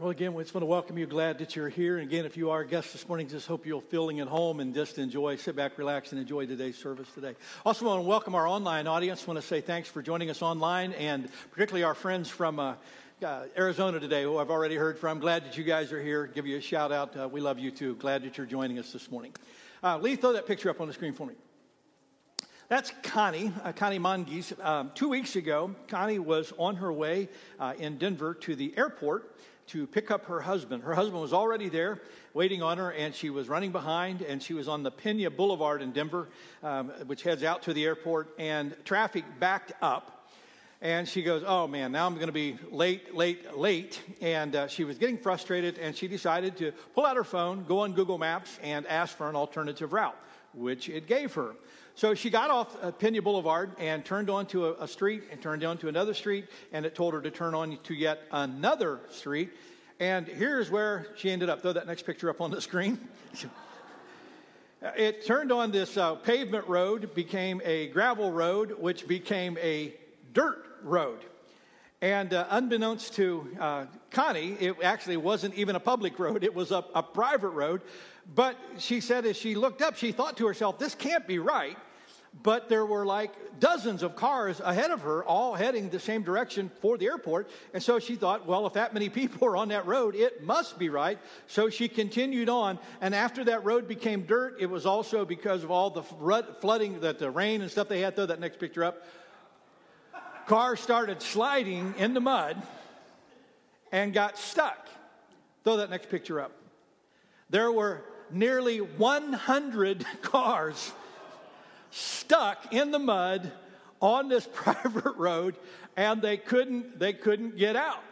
Well, again, we just want to welcome you. Glad that you're here. And again, if you are a guest this morning, just hope you're feeling at home and just enjoy, sit back, relax, and enjoy today's service today. Also, want to welcome our online audience. want to say thanks for joining us online, and particularly our friends from uh, uh, Arizona today, who I've already heard from. Glad that you guys are here. Give you a shout out. Uh, we love you too. Glad that you're joining us this morning. Uh, Lee, throw that picture up on the screen for me. That's Connie, uh, Connie Mongees. Um, two weeks ago, Connie was on her way uh, in Denver to the airport to pick up her husband. Her husband was already there waiting on her, and she was running behind, and she was on the Pena Boulevard in Denver, um, which heads out to the airport, and traffic backed up. And she goes, Oh man, now I'm going to be late, late, late. And uh, she was getting frustrated, and she decided to pull out her phone, go on Google Maps, and ask for an alternative route, which it gave her. So she got off uh, Pena Boulevard and turned onto a, a street and turned onto another street, and it told her to turn on to yet another street. And here's where she ended up. Throw that next picture up on the screen. it turned on this uh, pavement road, became a gravel road, which became a dirt road. And uh, unbeknownst to uh, Connie, it actually wasn't even a public road, it was a, a private road. But she said as she looked up, she thought to herself, this can't be right but there were like dozens of cars ahead of her, all heading the same direction for the airport. And so she thought, well, if that many people are on that road, it must be right. So she continued on. And after that road became dirt, it was also because of all the flooding, that the rain and stuff they had. Throw that next picture up. Car started sliding in the mud and got stuck. Throw that next picture up. There were nearly 100 cars stuck in the mud on this private road and they couldn't they couldn't get out.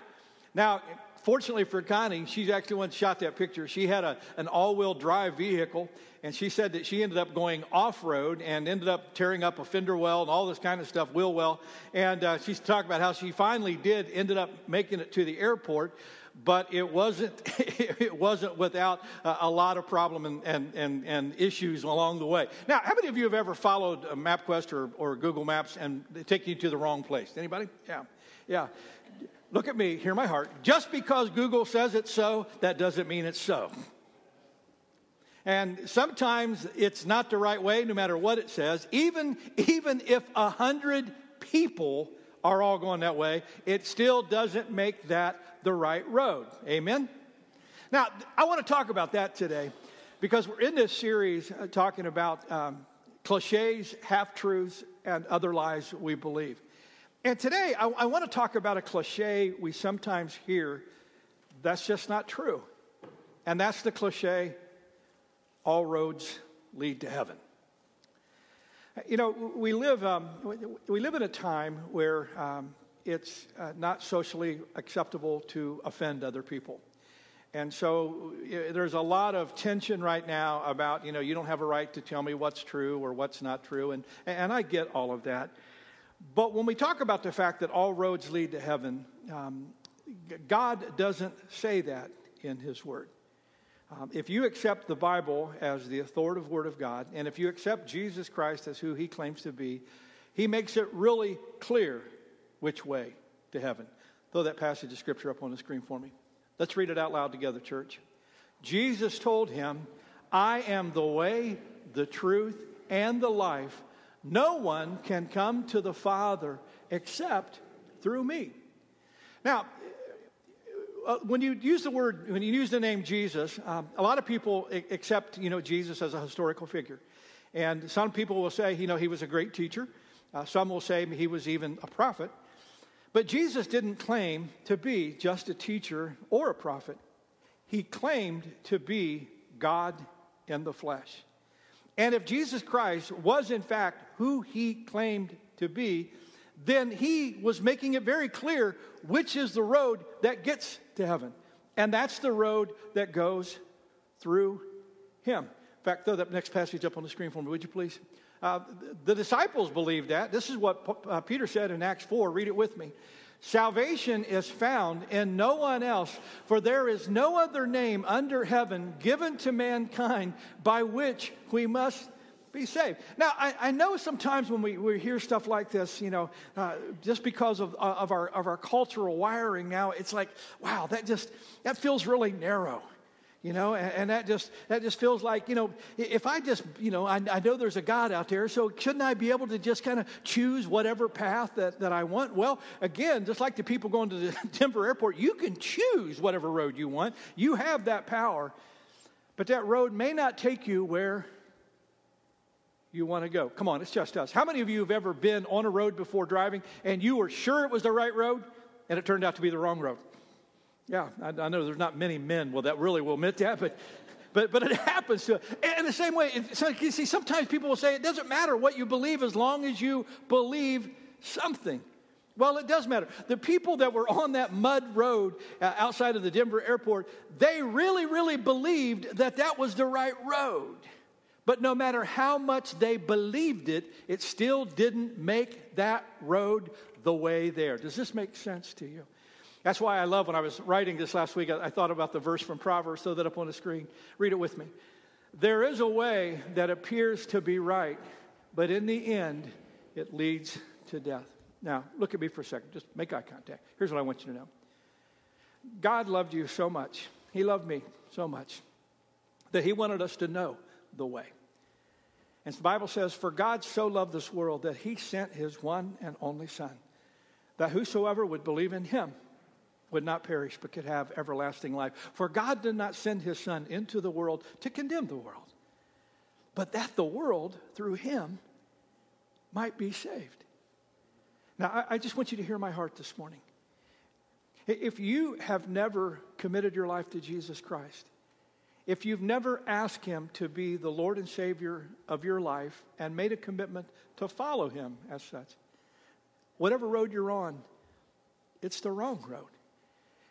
Now fortunately for connie she's actually one shot that picture. She had a, an all-wheel drive vehicle and she said that she ended up going off-road and ended up tearing up a fender well and all this kind of stuff wheel well. And uh, she's talking about how she finally did ended up making it to the airport but it wasn't, it wasn't without a lot of problem and, and, and, and, issues along the way. Now, how many of you have ever followed MapQuest or, or Google Maps and taken you to the wrong place? Anybody? Yeah. Yeah. Look at me, hear my heart. Just because Google says it's so, that doesn't mean it's so. And sometimes it's not the right way, no matter what it says. Even, even if a hundred people are all going that way, it still doesn't make that the right road. Amen? Now, I want to talk about that today because we're in this series uh, talking about um, cliches, half truths, and other lies we believe. And today, I, I want to talk about a cliche we sometimes hear that's just not true. And that's the cliche all roads lead to heaven. You know, we live, um, we live in a time where um, it's uh, not socially acceptable to offend other people. And so there's a lot of tension right now about, you know, you don't have a right to tell me what's true or what's not true. And, and I get all of that. But when we talk about the fact that all roads lead to heaven, um, God doesn't say that in His Word. Um, if you accept the Bible as the authoritative Word of God, and if you accept Jesus Christ as who He claims to be, He makes it really clear which way to heaven. Throw that passage of Scripture up on the screen for me. Let's read it out loud together, church. Jesus told him, I am the way, the truth, and the life. No one can come to the Father except through me. Now, uh, when you use the word, when you use the name Jesus, um, a lot of people accept, you know, Jesus as a historical figure. And some people will say, you know, he was a great teacher. Uh, some will say he was even a prophet. But Jesus didn't claim to be just a teacher or a prophet. He claimed to be God in the flesh. And if Jesus Christ was in fact who he claimed to be, then he was making it very clear which is the road that gets to heaven. And that's the road that goes through him. In fact, throw that next passage up on the screen for me, would you please? Uh, the disciples believed that. This is what uh, Peter said in Acts 4. Read it with me. Salvation is found in no one else, for there is no other name under heaven given to mankind by which we must be saved. Now, I, I know sometimes when we, we hear stuff like this, you know, uh, just because of, uh, of, our, of our cultural wiring now, it's like, wow, that just, that feels really narrow. You know, and, and that just that just feels like, you know, if I just, you know, I, I know there's a God out there, so shouldn't I be able to just kind of choose whatever path that, that I want? Well, again, just like the people going to the Denver airport, you can choose whatever road you want. You have that power. But that road may not take you where you want to go. Come on, it's just us. How many of you have ever been on a road before driving and you were sure it was the right road and it turned out to be the wrong road? Yeah, I, I know there's not many men well, that really will admit that, but, but, but it happens to In the same way, so you see, sometimes people will say it doesn't matter what you believe as long as you believe something. Well, it does matter. The people that were on that mud road uh, outside of the Denver airport, they really, really believed that that was the right road. But no matter how much they believed it, it still didn't make that road the way there. Does this make sense to you? That's why I love when I was writing this last week, I thought about the verse from Proverbs, throw that up on the screen. Read it with me. There is a way that appears to be right, but in the end, it leads to death. Now, look at me for a second. Just make eye contact. Here's what I want you to know God loved you so much, He loved me so much, that He wanted us to know the way. And the Bible says, For God so loved this world that he sent his one and only Son, that whosoever would believe in him would not perish but could have everlasting life. For God did not send his Son into the world to condemn the world, but that the world, through him, might be saved. Now, I, I just want you to hear my heart this morning. If you have never committed your life to Jesus Christ, if you've never asked Him to be the Lord and Savior of your life and made a commitment to follow Him as such, whatever road you're on, it's the wrong road.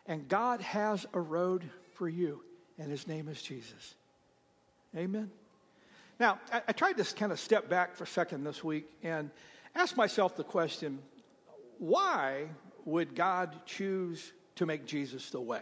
And God has a road for you, and His name is Jesus. Amen. Now, I, I tried to kind of step back for a second this week and ask myself the question why would God choose to make Jesus the way?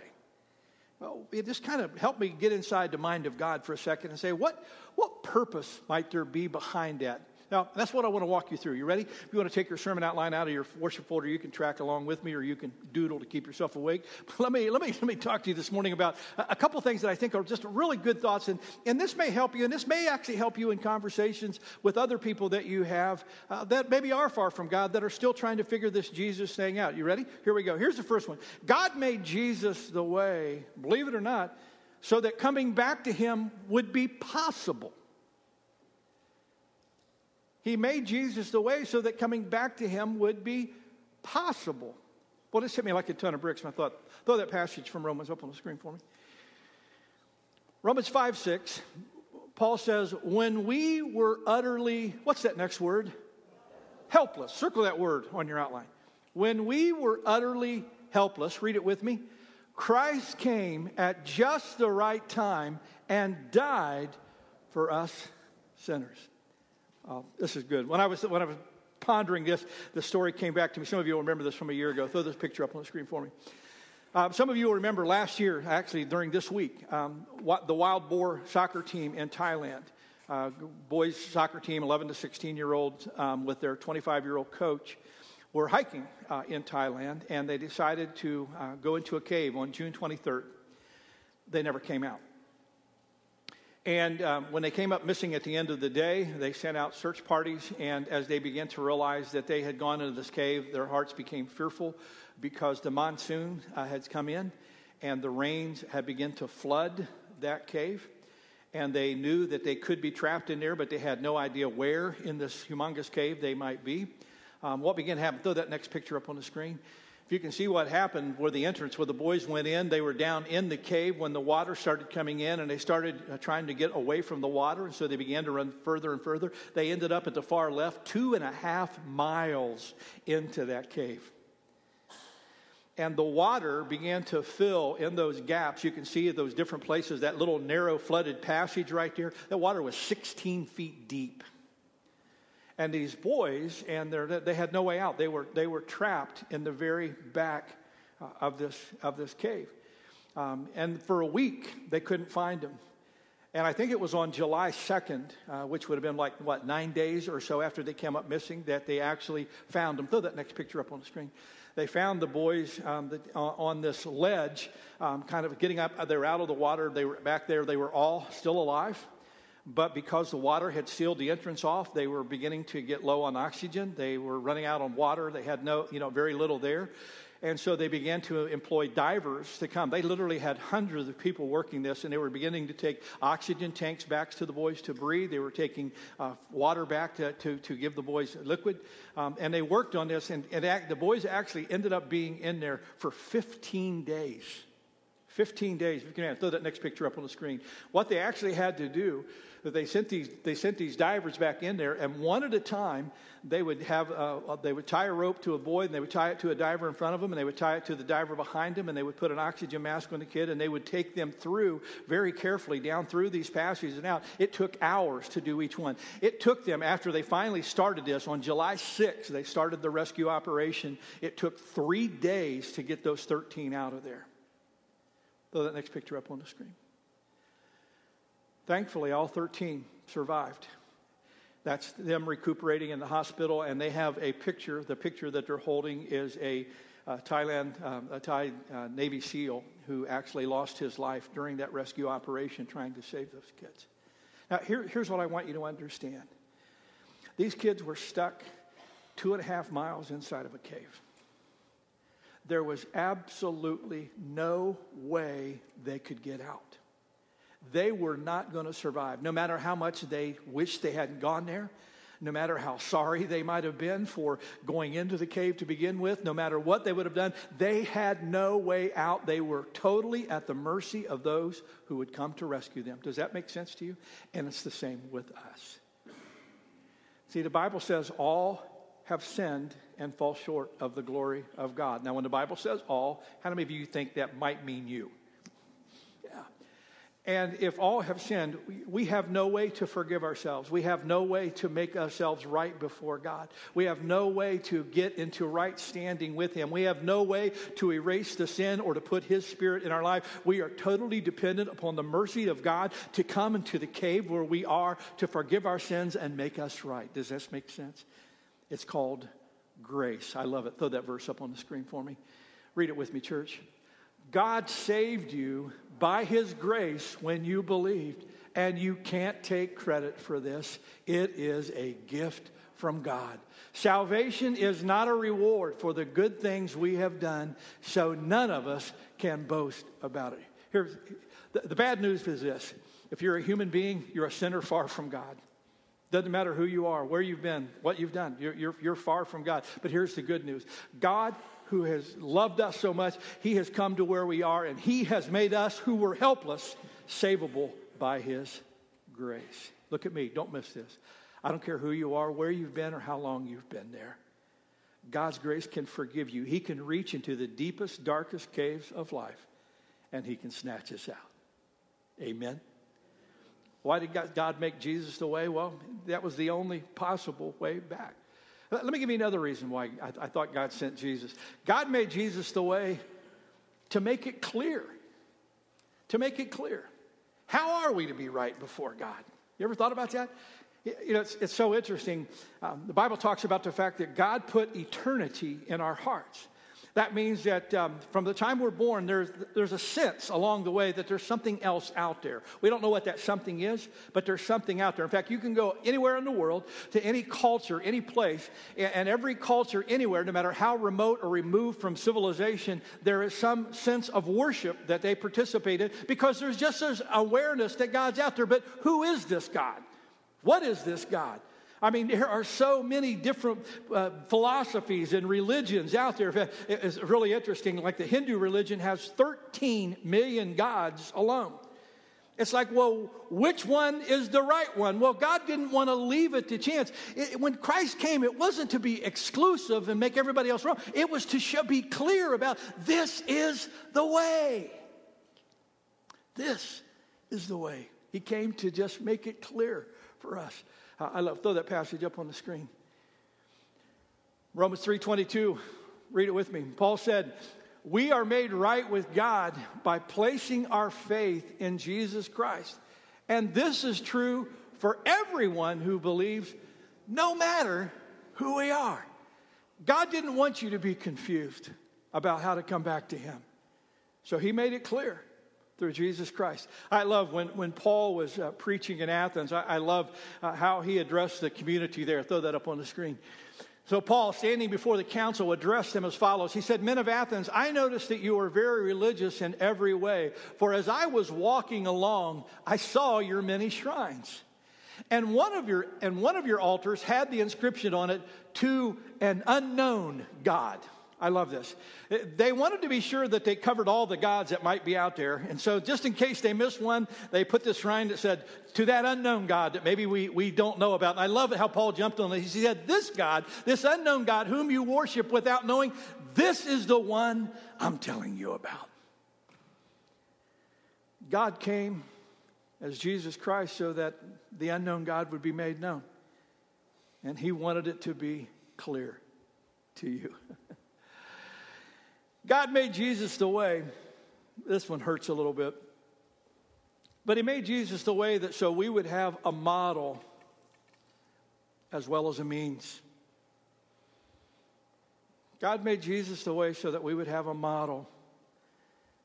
It just kind of helped me get inside the mind of God for a second and say, what, what purpose might there be behind that? Now, that's what I want to walk you through. You ready? If you want to take your sermon outline out of your worship folder, you can track along with me or you can doodle to keep yourself awake. But let me, let me, let me talk to you this morning about a couple things that I think are just really good thoughts. And, and this may help you, and this may actually help you in conversations with other people that you have uh, that maybe are far from God, that are still trying to figure this Jesus thing out. You ready? Here we go. Here's the first one God made Jesus the way, believe it or not, so that coming back to Him would be possible. He made Jesus the way so that coming back to him would be possible. Well, this hit me like a ton of bricks, and I thought, throw that passage from Romans up on the screen for me. Romans 5 6, Paul says, When we were utterly, what's that next word? Helpless. Circle that word on your outline. When we were utterly helpless, read it with me. Christ came at just the right time and died for us sinners. Oh, this is good. When I was when I was pondering this, the story came back to me. Some of you will remember this from a year ago. Throw this picture up on the screen for me. Um, some of you will remember last year, actually during this week, um, what, the Wild Boar soccer team in Thailand, uh, boys soccer team, 11 to 16 year olds, um, with their 25 year old coach, were hiking uh, in Thailand, and they decided to uh, go into a cave on June 23rd. They never came out. And um, when they came up missing at the end of the day, they sent out search parties. And as they began to realize that they had gone into this cave, their hearts became fearful because the monsoon uh, had come in and the rains had begun to flood that cave. And they knew that they could be trapped in there, but they had no idea where in this humongous cave they might be. Um, what began to happen? Throw that next picture up on the screen. If you can see what happened where the entrance, where the boys went in, they were down in the cave when the water started coming in and they started uh, trying to get away from the water. And so they began to run further and further. They ended up at the far left, two and a half miles into that cave. And the water began to fill in those gaps. You can see those different places, that little narrow flooded passage right there. That water was 16 feet deep. And these boys, and they had no way out. They were, they were trapped in the very back uh, of, this, of this cave. Um, and for a week, they couldn't find them. And I think it was on July 2nd, uh, which would have been like, what, nine days or so after they came up missing, that they actually found them. Throw that next picture up on the screen. They found the boys um, the, uh, on this ledge, um, kind of getting up. They were out of the water. They were back there. They were all still alive. But because the water had sealed the entrance off, they were beginning to get low on oxygen. They were running out on water. They had no, you know, very little there. And so they began to employ divers to come. They literally had hundreds of people working this, and they were beginning to take oxygen tanks back to the boys to breathe. They were taking uh, water back to, to, to, give the boys liquid. Um, and they worked on this, and, and act, the boys actually ended up being in there for 15 days. 15 days. If You can throw that next picture up on the screen. What they actually had to do that they sent these they sent these divers back in there, and one at a time they would have uh, uh, they would tie a rope to a boy, and they would tie it to a diver in front of them, and they would tie it to the diver behind them, and they would put an oxygen mask on the kid, and they would take them through very carefully down through these passages and out. It took hours to do each one. It took them after they finally started this on July 6th. They started the rescue operation. It took three days to get those 13 out of there. Throw that next picture up on the screen. Thankfully, all 13 survived. That's them recuperating in the hospital, and they have a picture. The picture that they're holding is a uh, Thailand, um, a Thai uh, Navy SEAL who actually lost his life during that rescue operation trying to save those kids. Now, here, here's what I want you to understand these kids were stuck two and a half miles inside of a cave. There was absolutely no way they could get out they were not going to survive. No matter how much they wished they hadn't gone there, no matter how sorry they might have been for going into the cave to begin with, no matter what they would have done, they had no way out. They were totally at the mercy of those who would come to rescue them. Does that make sense to you? And it's the same with us. See, the Bible says all have sinned and fall short of the glory of God. Now, when the Bible says all, how many of you think that might mean you? And if all have sinned, we have no way to forgive ourselves. We have no way to make ourselves right before God. We have no way to get into right standing with Him. We have no way to erase the sin or to put His Spirit in our life. We are totally dependent upon the mercy of God to come into the cave where we are to forgive our sins and make us right. Does this make sense? It's called grace. I love it. Throw that verse up on the screen for me. Read it with me, church. God saved you by His grace when you believed, and you can't take credit for this. It is a gift from God. Salvation is not a reward for the good things we have done, so none of us can boast about it. Here's the, the bad news is this if you're a human being, you're a sinner far from God. Doesn't matter who you are, where you've been, what you've done, you're, you're, you're far from God. But here's the good news God who has loved us so much, he has come to where we are, and he has made us who were helpless savable by his grace. Look at me, don't miss this. I don't care who you are, where you've been, or how long you've been there. God's grace can forgive you. He can reach into the deepest, darkest caves of life, and he can snatch us out. Amen. Why did God make Jesus the way? Well, that was the only possible way back. Let me give you another reason why I, I thought God sent Jesus. God made Jesus the way to make it clear. To make it clear. How are we to be right before God? You ever thought about that? You know, it's, it's so interesting. Um, the Bible talks about the fact that God put eternity in our hearts. That means that um, from the time we're born, there's, there's a sense along the way that there's something else out there. We don't know what that something is, but there's something out there. In fact, you can go anywhere in the world to any culture, any place, and every culture anywhere, no matter how remote or removed from civilization, there is some sense of worship that they participate in because there's just this awareness that God's out there. But who is this God? What is this God? I mean, there are so many different uh, philosophies and religions out there. It's really interesting. Like the Hindu religion has 13 million gods alone. It's like, well, which one is the right one? Well, God didn't want to leave it to chance. It, when Christ came, it wasn't to be exclusive and make everybody else wrong. It was to show, be clear about this is the way. This is the way. He came to just make it clear for us. I love, throw that passage up on the screen. Romans 3:22, read it with me. Paul said, "We are made right with God by placing our faith in Jesus Christ." And this is true for everyone who believes, no matter who we are. God didn't want you to be confused about how to come back to Him. So He made it clear through Jesus Christ. I love when, when Paul was uh, preaching in Athens, I, I love uh, how he addressed the community there. Throw that up on the screen. So, Paul, standing before the council, addressed them as follows He said, Men of Athens, I noticed that you are very religious in every way. For as I was walking along, I saw your many shrines. And one of your, and one of your altars had the inscription on it, To an unknown God. I love this. They wanted to be sure that they covered all the gods that might be out there. And so, just in case they missed one, they put this shrine that said, To that unknown God that maybe we, we don't know about. And I love how Paul jumped on it. He said, This God, this unknown God whom you worship without knowing, this is the one I'm telling you about. God came as Jesus Christ so that the unknown God would be made known. And he wanted it to be clear to you. God made Jesus the way. This one hurts a little bit. But he made Jesus the way that so we would have a model as well as a means. God made Jesus the way so that we would have a model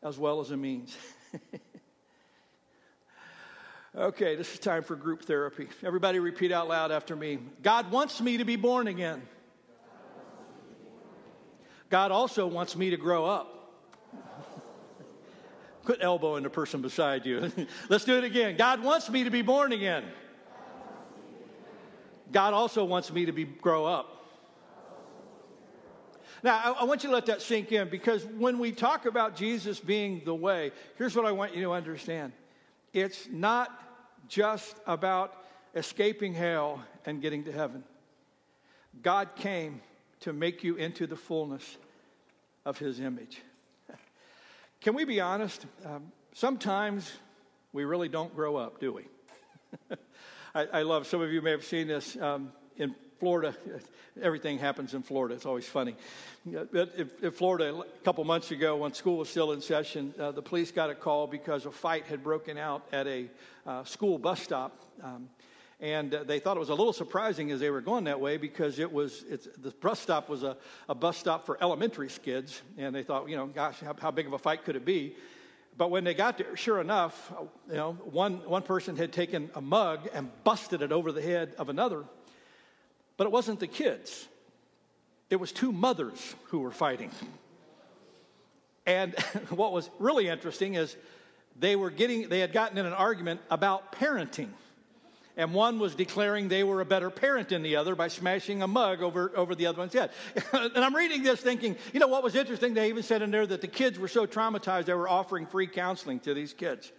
as well as a means. okay, this is time for group therapy. Everybody repeat out loud after me God wants me to be born again. God also wants me to grow up. Quit elbowing the person beside you. Let's do it again. God wants me to be born again. God also wants me to be grow up. Now, I, I, want you to let that sink in because when we talk about Jesus being the way, here's what I want you to understand it's not just about escaping hell and getting to heaven. God came to make you into the fullness of his image. Can we be honest? Um, sometimes we really don't grow up, do we? I, I, love, some of you may have seen this um, in Florida. Everything happens in Florida. It's always funny. But In Florida, a couple months ago, when school was still in session, uh, the police got a call because a fight had broken out at a uh, school bus stop. Um, and uh, they thought it was a little surprising as they were going that way because it was the bus stop was a, a, bus stop for elementary kids, and they thought, you know, gosh, how, how big of a fight could it be? But when they got there, sure enough, you know, one, one person had taken a mug and busted it over the head of another. But it wasn't the kids, it was two mothers who were fighting. And what was really interesting is they were getting, they had gotten in an argument about parenting and one was declaring they were a better parent than the other by smashing a mug over, over the other one's head. and I'm reading this thinking, you know what was interesting? They even said in there that the kids were so traumatized they were offering free counseling to these kids.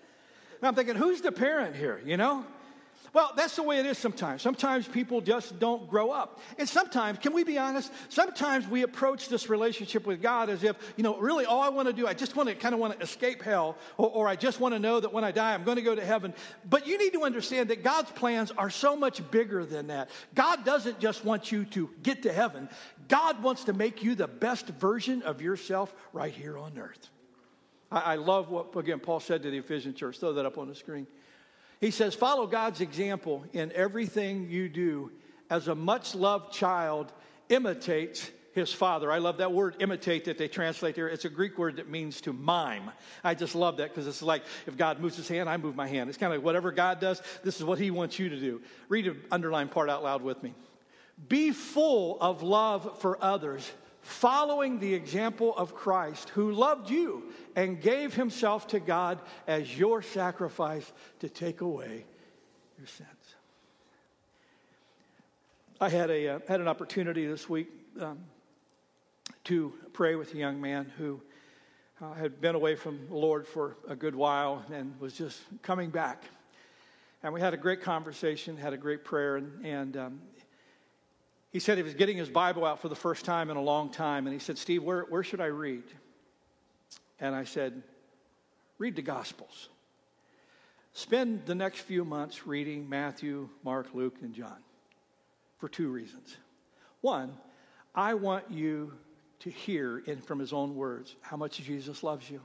And I'm thinking, who's the parent here, you know? Well, that's the way it is sometimes. Sometimes people just don't grow up. And sometimes, can we be honest? Sometimes we approach this relationship with God as if, you know, really all I want to do, I just want to kind of want to escape hell, or, or I just want to know that when I die, I'm going to go to heaven. But you need to understand that God's plans are so much bigger than that. God doesn't just want you to get to heaven, God wants to make you the best version of yourself right here on earth. I, I love what, again, Paul said to the Ephesian church. Throw that up on the screen. He says, Follow God's example in everything you do as a much loved child imitates his father. I love that word imitate that they translate there. It's a Greek word that means to mime. I just love that because it's like if God moves his hand, I move my hand. It's kind of like whatever God does, this is what he wants you to do. Read the underlined part out loud with me. Be full of love for others following the example of Christ, who loved you and gave himself to God as your sacrifice to take away your sins. I had, a, uh, had an opportunity this week um, to pray with a young man who uh, had been away from the Lord for a good while and was just coming back. And we had a great conversation, had a great prayer, and, and um, he said he was getting his Bible out for the first time in a long time. And he said, Steve, where, where should I read? And I said, read the Gospels. Spend the next few months reading Matthew, Mark, Luke, and John for two reasons. One, I want you to hear in, from his own words how much Jesus loves you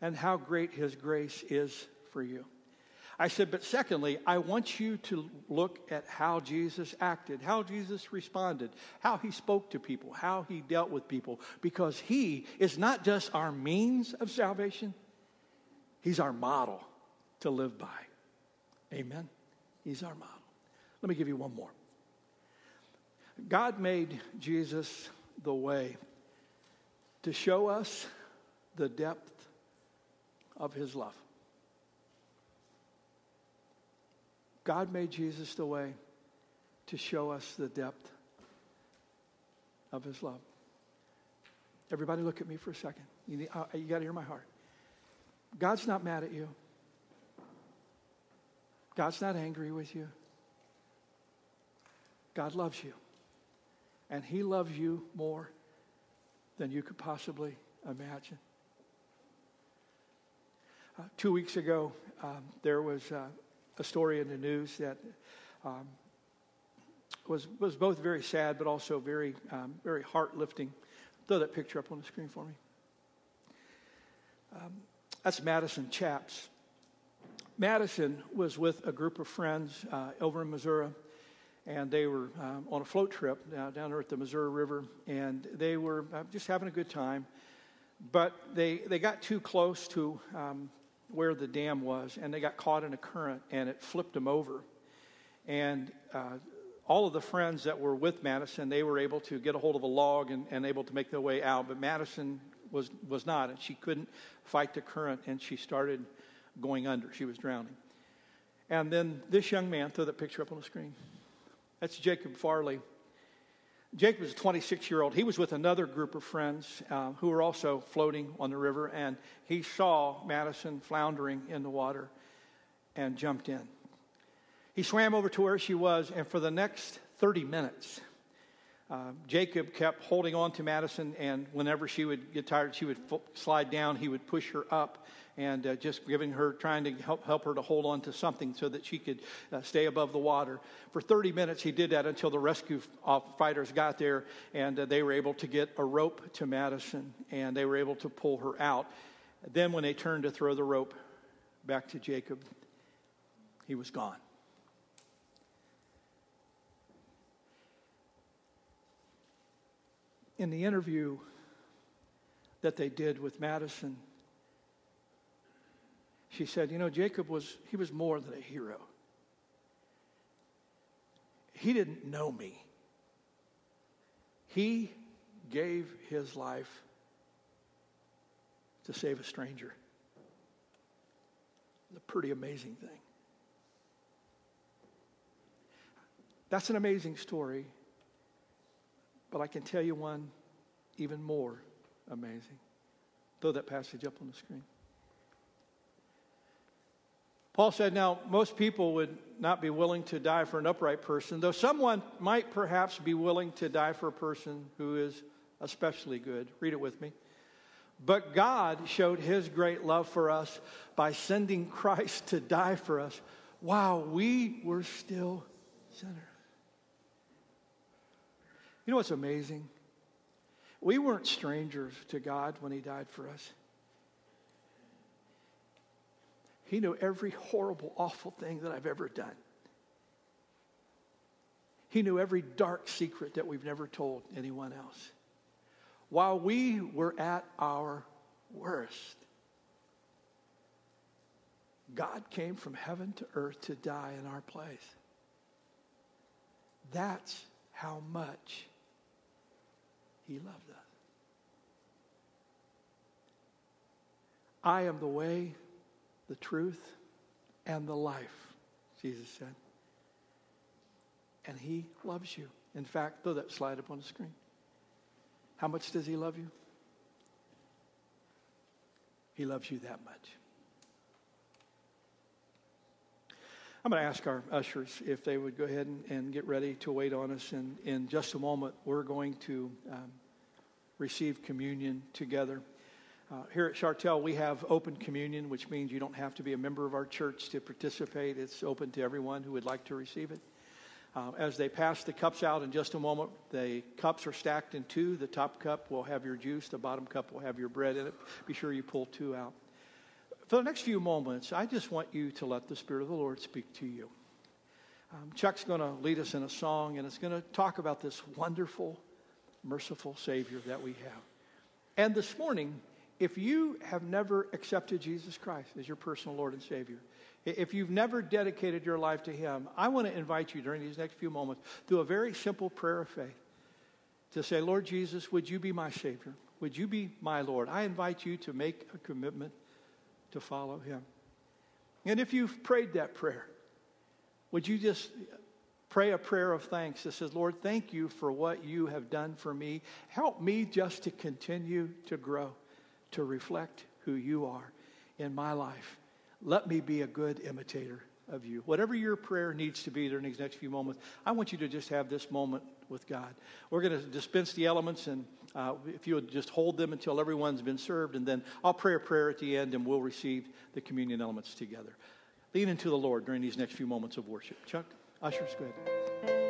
and how great his grace is for you. I said, but secondly, I want you to look at how Jesus acted, how Jesus responded, how he spoke to people, how he dealt with people, because he is not just our means of salvation, he's our model to live by. Amen. He's our model. Let me give you one more. God made Jesus the way to show us the depth of his love. God made Jesus the way to show us the depth of his love. Everybody, look at me for a second. You, uh, you got to hear my heart. God's not mad at you, God's not angry with you. God loves you. And he loves you more than you could possibly imagine. Uh, two weeks ago, um, there was uh, a story in the news that um, was, was both very sad but also very, um, very heart lifting. Throw that picture up on the screen for me. Um, that's Madison Chaps. Madison was with a group of friends uh, over in Missouri, and they were um, on a float trip down, down there at the Missouri River, and they were uh, just having a good time. But they, they got too close to um, where the dam was, and they got caught in a current, and it flipped them over. And uh, all of the friends that were with Madison, they were able to get a hold of a log and, and able to make their way out. But Madison was, was not, and she couldn't fight the current, and she started going under. She was drowning. And then this young man, throw that picture up on the screen. That's Jacob Farley. Jacob was a 26 year old. He was with another group of friends uh, who were also floating on the river, and he saw Madison floundering in the water and jumped in. He swam over to where she was, and for the next 30 minutes, uh, Jacob kept holding on to Madison, and whenever she would get tired, she would f- slide down. He would push her up and uh, just giving her, trying to help, help her to hold on to something so that she could uh, stay above the water. For 30 minutes, he did that until the rescue fighters got there and uh, they were able to get a rope to Madison and they were able to pull her out. Then, when they turned to throw the rope back to Jacob, he was gone. In the interview that they did with Madison, she said, You know, Jacob was, he was more than a hero. He didn't know me. He gave his life to save a stranger. It's a pretty amazing thing. That's an amazing story, but I can tell you one even more amazing. Throw that passage up on the screen. Paul said, Now, most people would not be willing to die for an upright person, though someone might perhaps be willing to die for a person who is especially good. Read it with me. But God showed his great love for us by sending Christ to die for us while we were still sinners. You know what's amazing? We weren't strangers to God when he died for us. He knew every horrible, awful thing that I've ever done. He knew every dark secret that we've never told anyone else. While we were at our worst, God came from heaven to earth to die in our place. That's how much He loved us. I am the way, the truth, and the life, Jesus said. And he loves you. In fact, throw that slide up on the screen. How much does he love you? He loves you that much. I'm going to ask our ushers if they would go ahead and, and get ready to wait on us. And in just a moment, we're going to um, receive communion together. Uh, here at Chartel, we have open communion, which means you don't have to be a member of our church to participate. It's open to everyone who would like to receive it. Uh, as they pass the cups out in just a moment, the cups are stacked in two. The top cup will have your juice, the bottom cup will have your bread in it. Be sure you pull two out. For the next few moments, I just want you to let the Spirit of the Lord speak to you. Um, Chuck's going to lead us in a song, and it's going to talk about this wonderful, merciful Savior that we have. And this morning, if you have never accepted Jesus Christ as your personal Lord and Savior, if you've never dedicated your life to Him, I want to invite you during these next few moments to a very simple prayer of faith to say, Lord Jesus, would you be my Savior? Would you be my Lord? I invite you to make a commitment to follow Him. And if you've prayed that prayer, would you just pray a prayer of thanks that says, Lord, thank you for what you have done for me. Help me just to continue to grow, to reflect who you are in my life. Let me be a good imitator of you. Whatever your prayer needs to be during these next few moments, I want you to just have this moment with God. We're going to dispense the elements, and uh, if you would just hold them until everyone's been served, and then I'll pray a prayer at the end, and we'll receive the communion elements together. Lean into the Lord during these next few moments of worship. Chuck? Ushers, go ahead.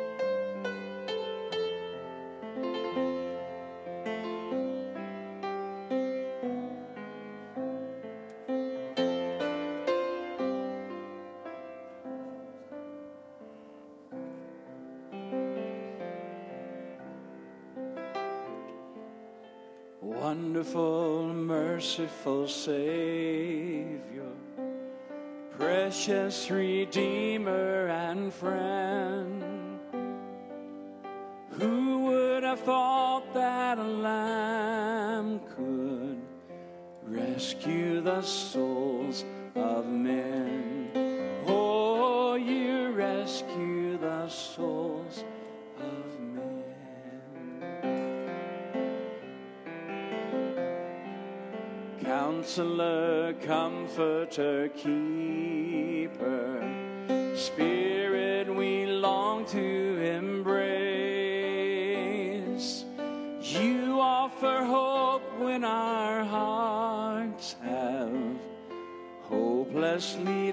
Savior precious Redeemer and friend. Who would have thought that a lamb could rescue the souls of men? Oh, you rescue the souls Counselor, comforter, keeper, Spirit we long to embrace. You offer hope when our hearts have hopelessly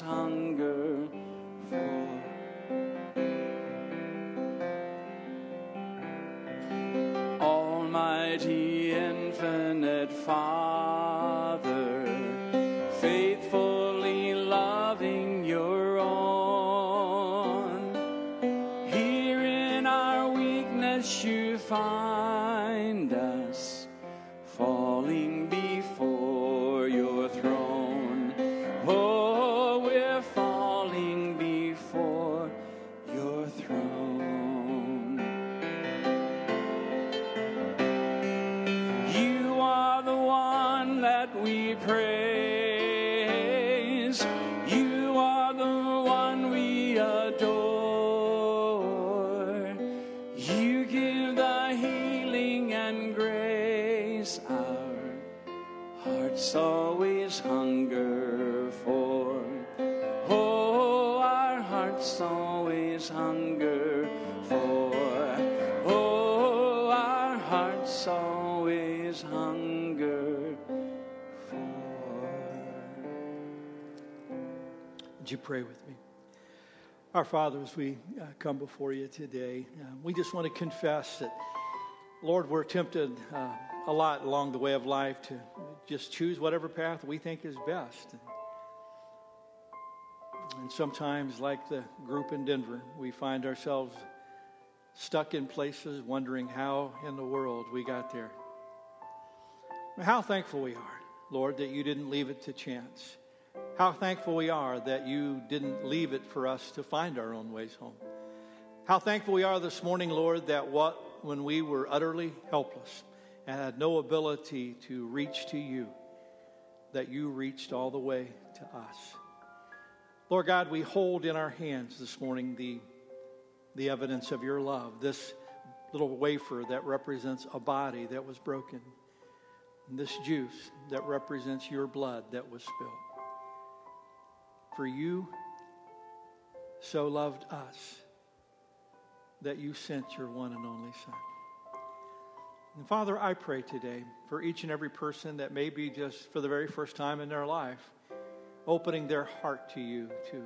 hunger for. Almighty infinite Father, hunger for. Oh, our hearts always hunger for. Oh, our hearts always hunger for. Would you pray with me? Our Father, as we uh, come before you today, uh, we just want to confess that, Lord, we're tempted uh, a lot along the way of life to just choose whatever path we think is best. And sometimes, like the group in Denver, we find ourselves stuck in places wondering how in the world we got there. How thankful we are, Lord, that you didn't leave it to chance. How thankful we are that you didn't leave it for us to find our own ways home. How thankful we are this morning, Lord, that what when we were utterly helpless and had no ability to reach to you, that you reached all the way to us. Lord God, we hold in our hands this morning the, the evidence of your love, this little wafer that represents a body that was broken, and this juice that represents your blood that was spilled. For you so loved us that you sent your one and only Son. And Father, I pray today for each and every person that may be just for the very first time in their life opening their heart to you to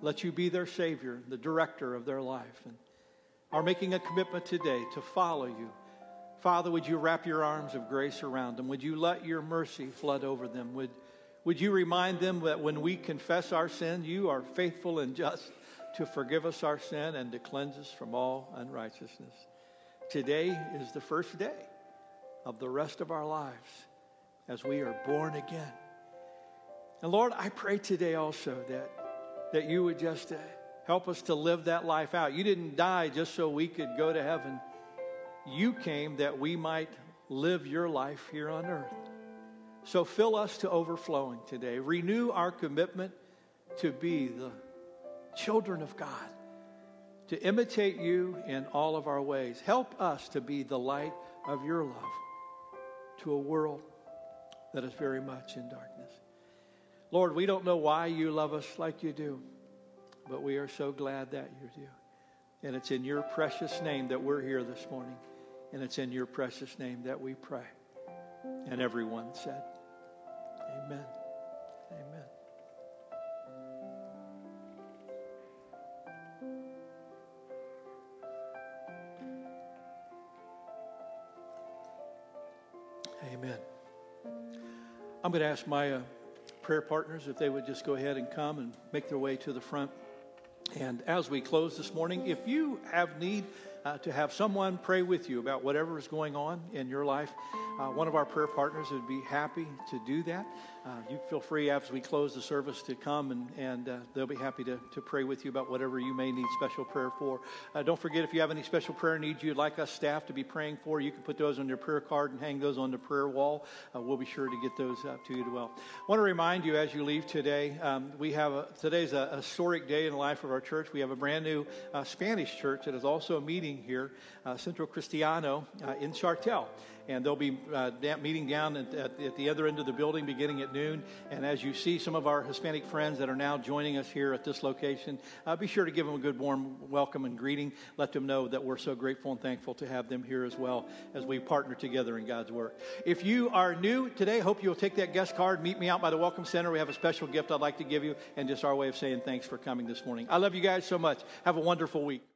let you be their Savior, the director of their life, and are making a commitment today to follow you. Father, would you wrap your arms of grace around them? Would you let your mercy flood over them? Would, would you remind them that when we confess our sin, you are faithful and just to forgive us our sin and to cleanse us from all unrighteousness? Today is the first day of the rest of our lives as we are born again. And Lord, I pray today also that, that you would just uh, help us to live that life out. You didn't die just so we could go to heaven, you came that we might live your life here on earth. So fill us to overflowing today. Renew our commitment to be the children of God, to imitate you in all of our ways. Help us to be the light of your love to a world that is very much in darkness. Lord, we don't know why you love us like you do, but we are so glad that you do. And it's in your precious name that we're here this morning. And it's in your precious name that we pray. And everyone said, Amen. Amen. Amen. I'm going to ask my uh, prayer partners if they would just go ahead and come and make their way to the front. And as we close this morning, if you have need uh, to have someone pray with you about whatever is going on in your life, uh, one of our prayer partners would be happy to do that. Uh, you feel free after we close the service to come and, and uh, they'll be happy to, to pray with you about whatever you may need special prayer for. Uh, don't forget if you have any special prayer needs you'd like us staff to be praying for, you can put those on your prayer card and hang those on the prayer wall. Uh, we'll be sure to get those up to you as well. I want to remind you as you leave today, um, we have a, today's a, historic day in the life of our church. We have a brand new uh, Spanish church that is also meeting here, Centro Cristiano in Chartel and they'll be uh, meeting down at, at, at, the other end of the building beginning at noon. And as you see some of our Hispanic friends that are now joining us here at this location, uh, be sure to give them a good warm welcome and greeting. Let them know that we're so grateful and thankful to have them here as well as we partner together in God's work. If you are new today, hope you'll take that guest card, meet me out by the Welcome Center. We have a special gift I'd like to give you, and just our way of saying thanks for coming this morning. I love you guys so much. Have a wonderful week.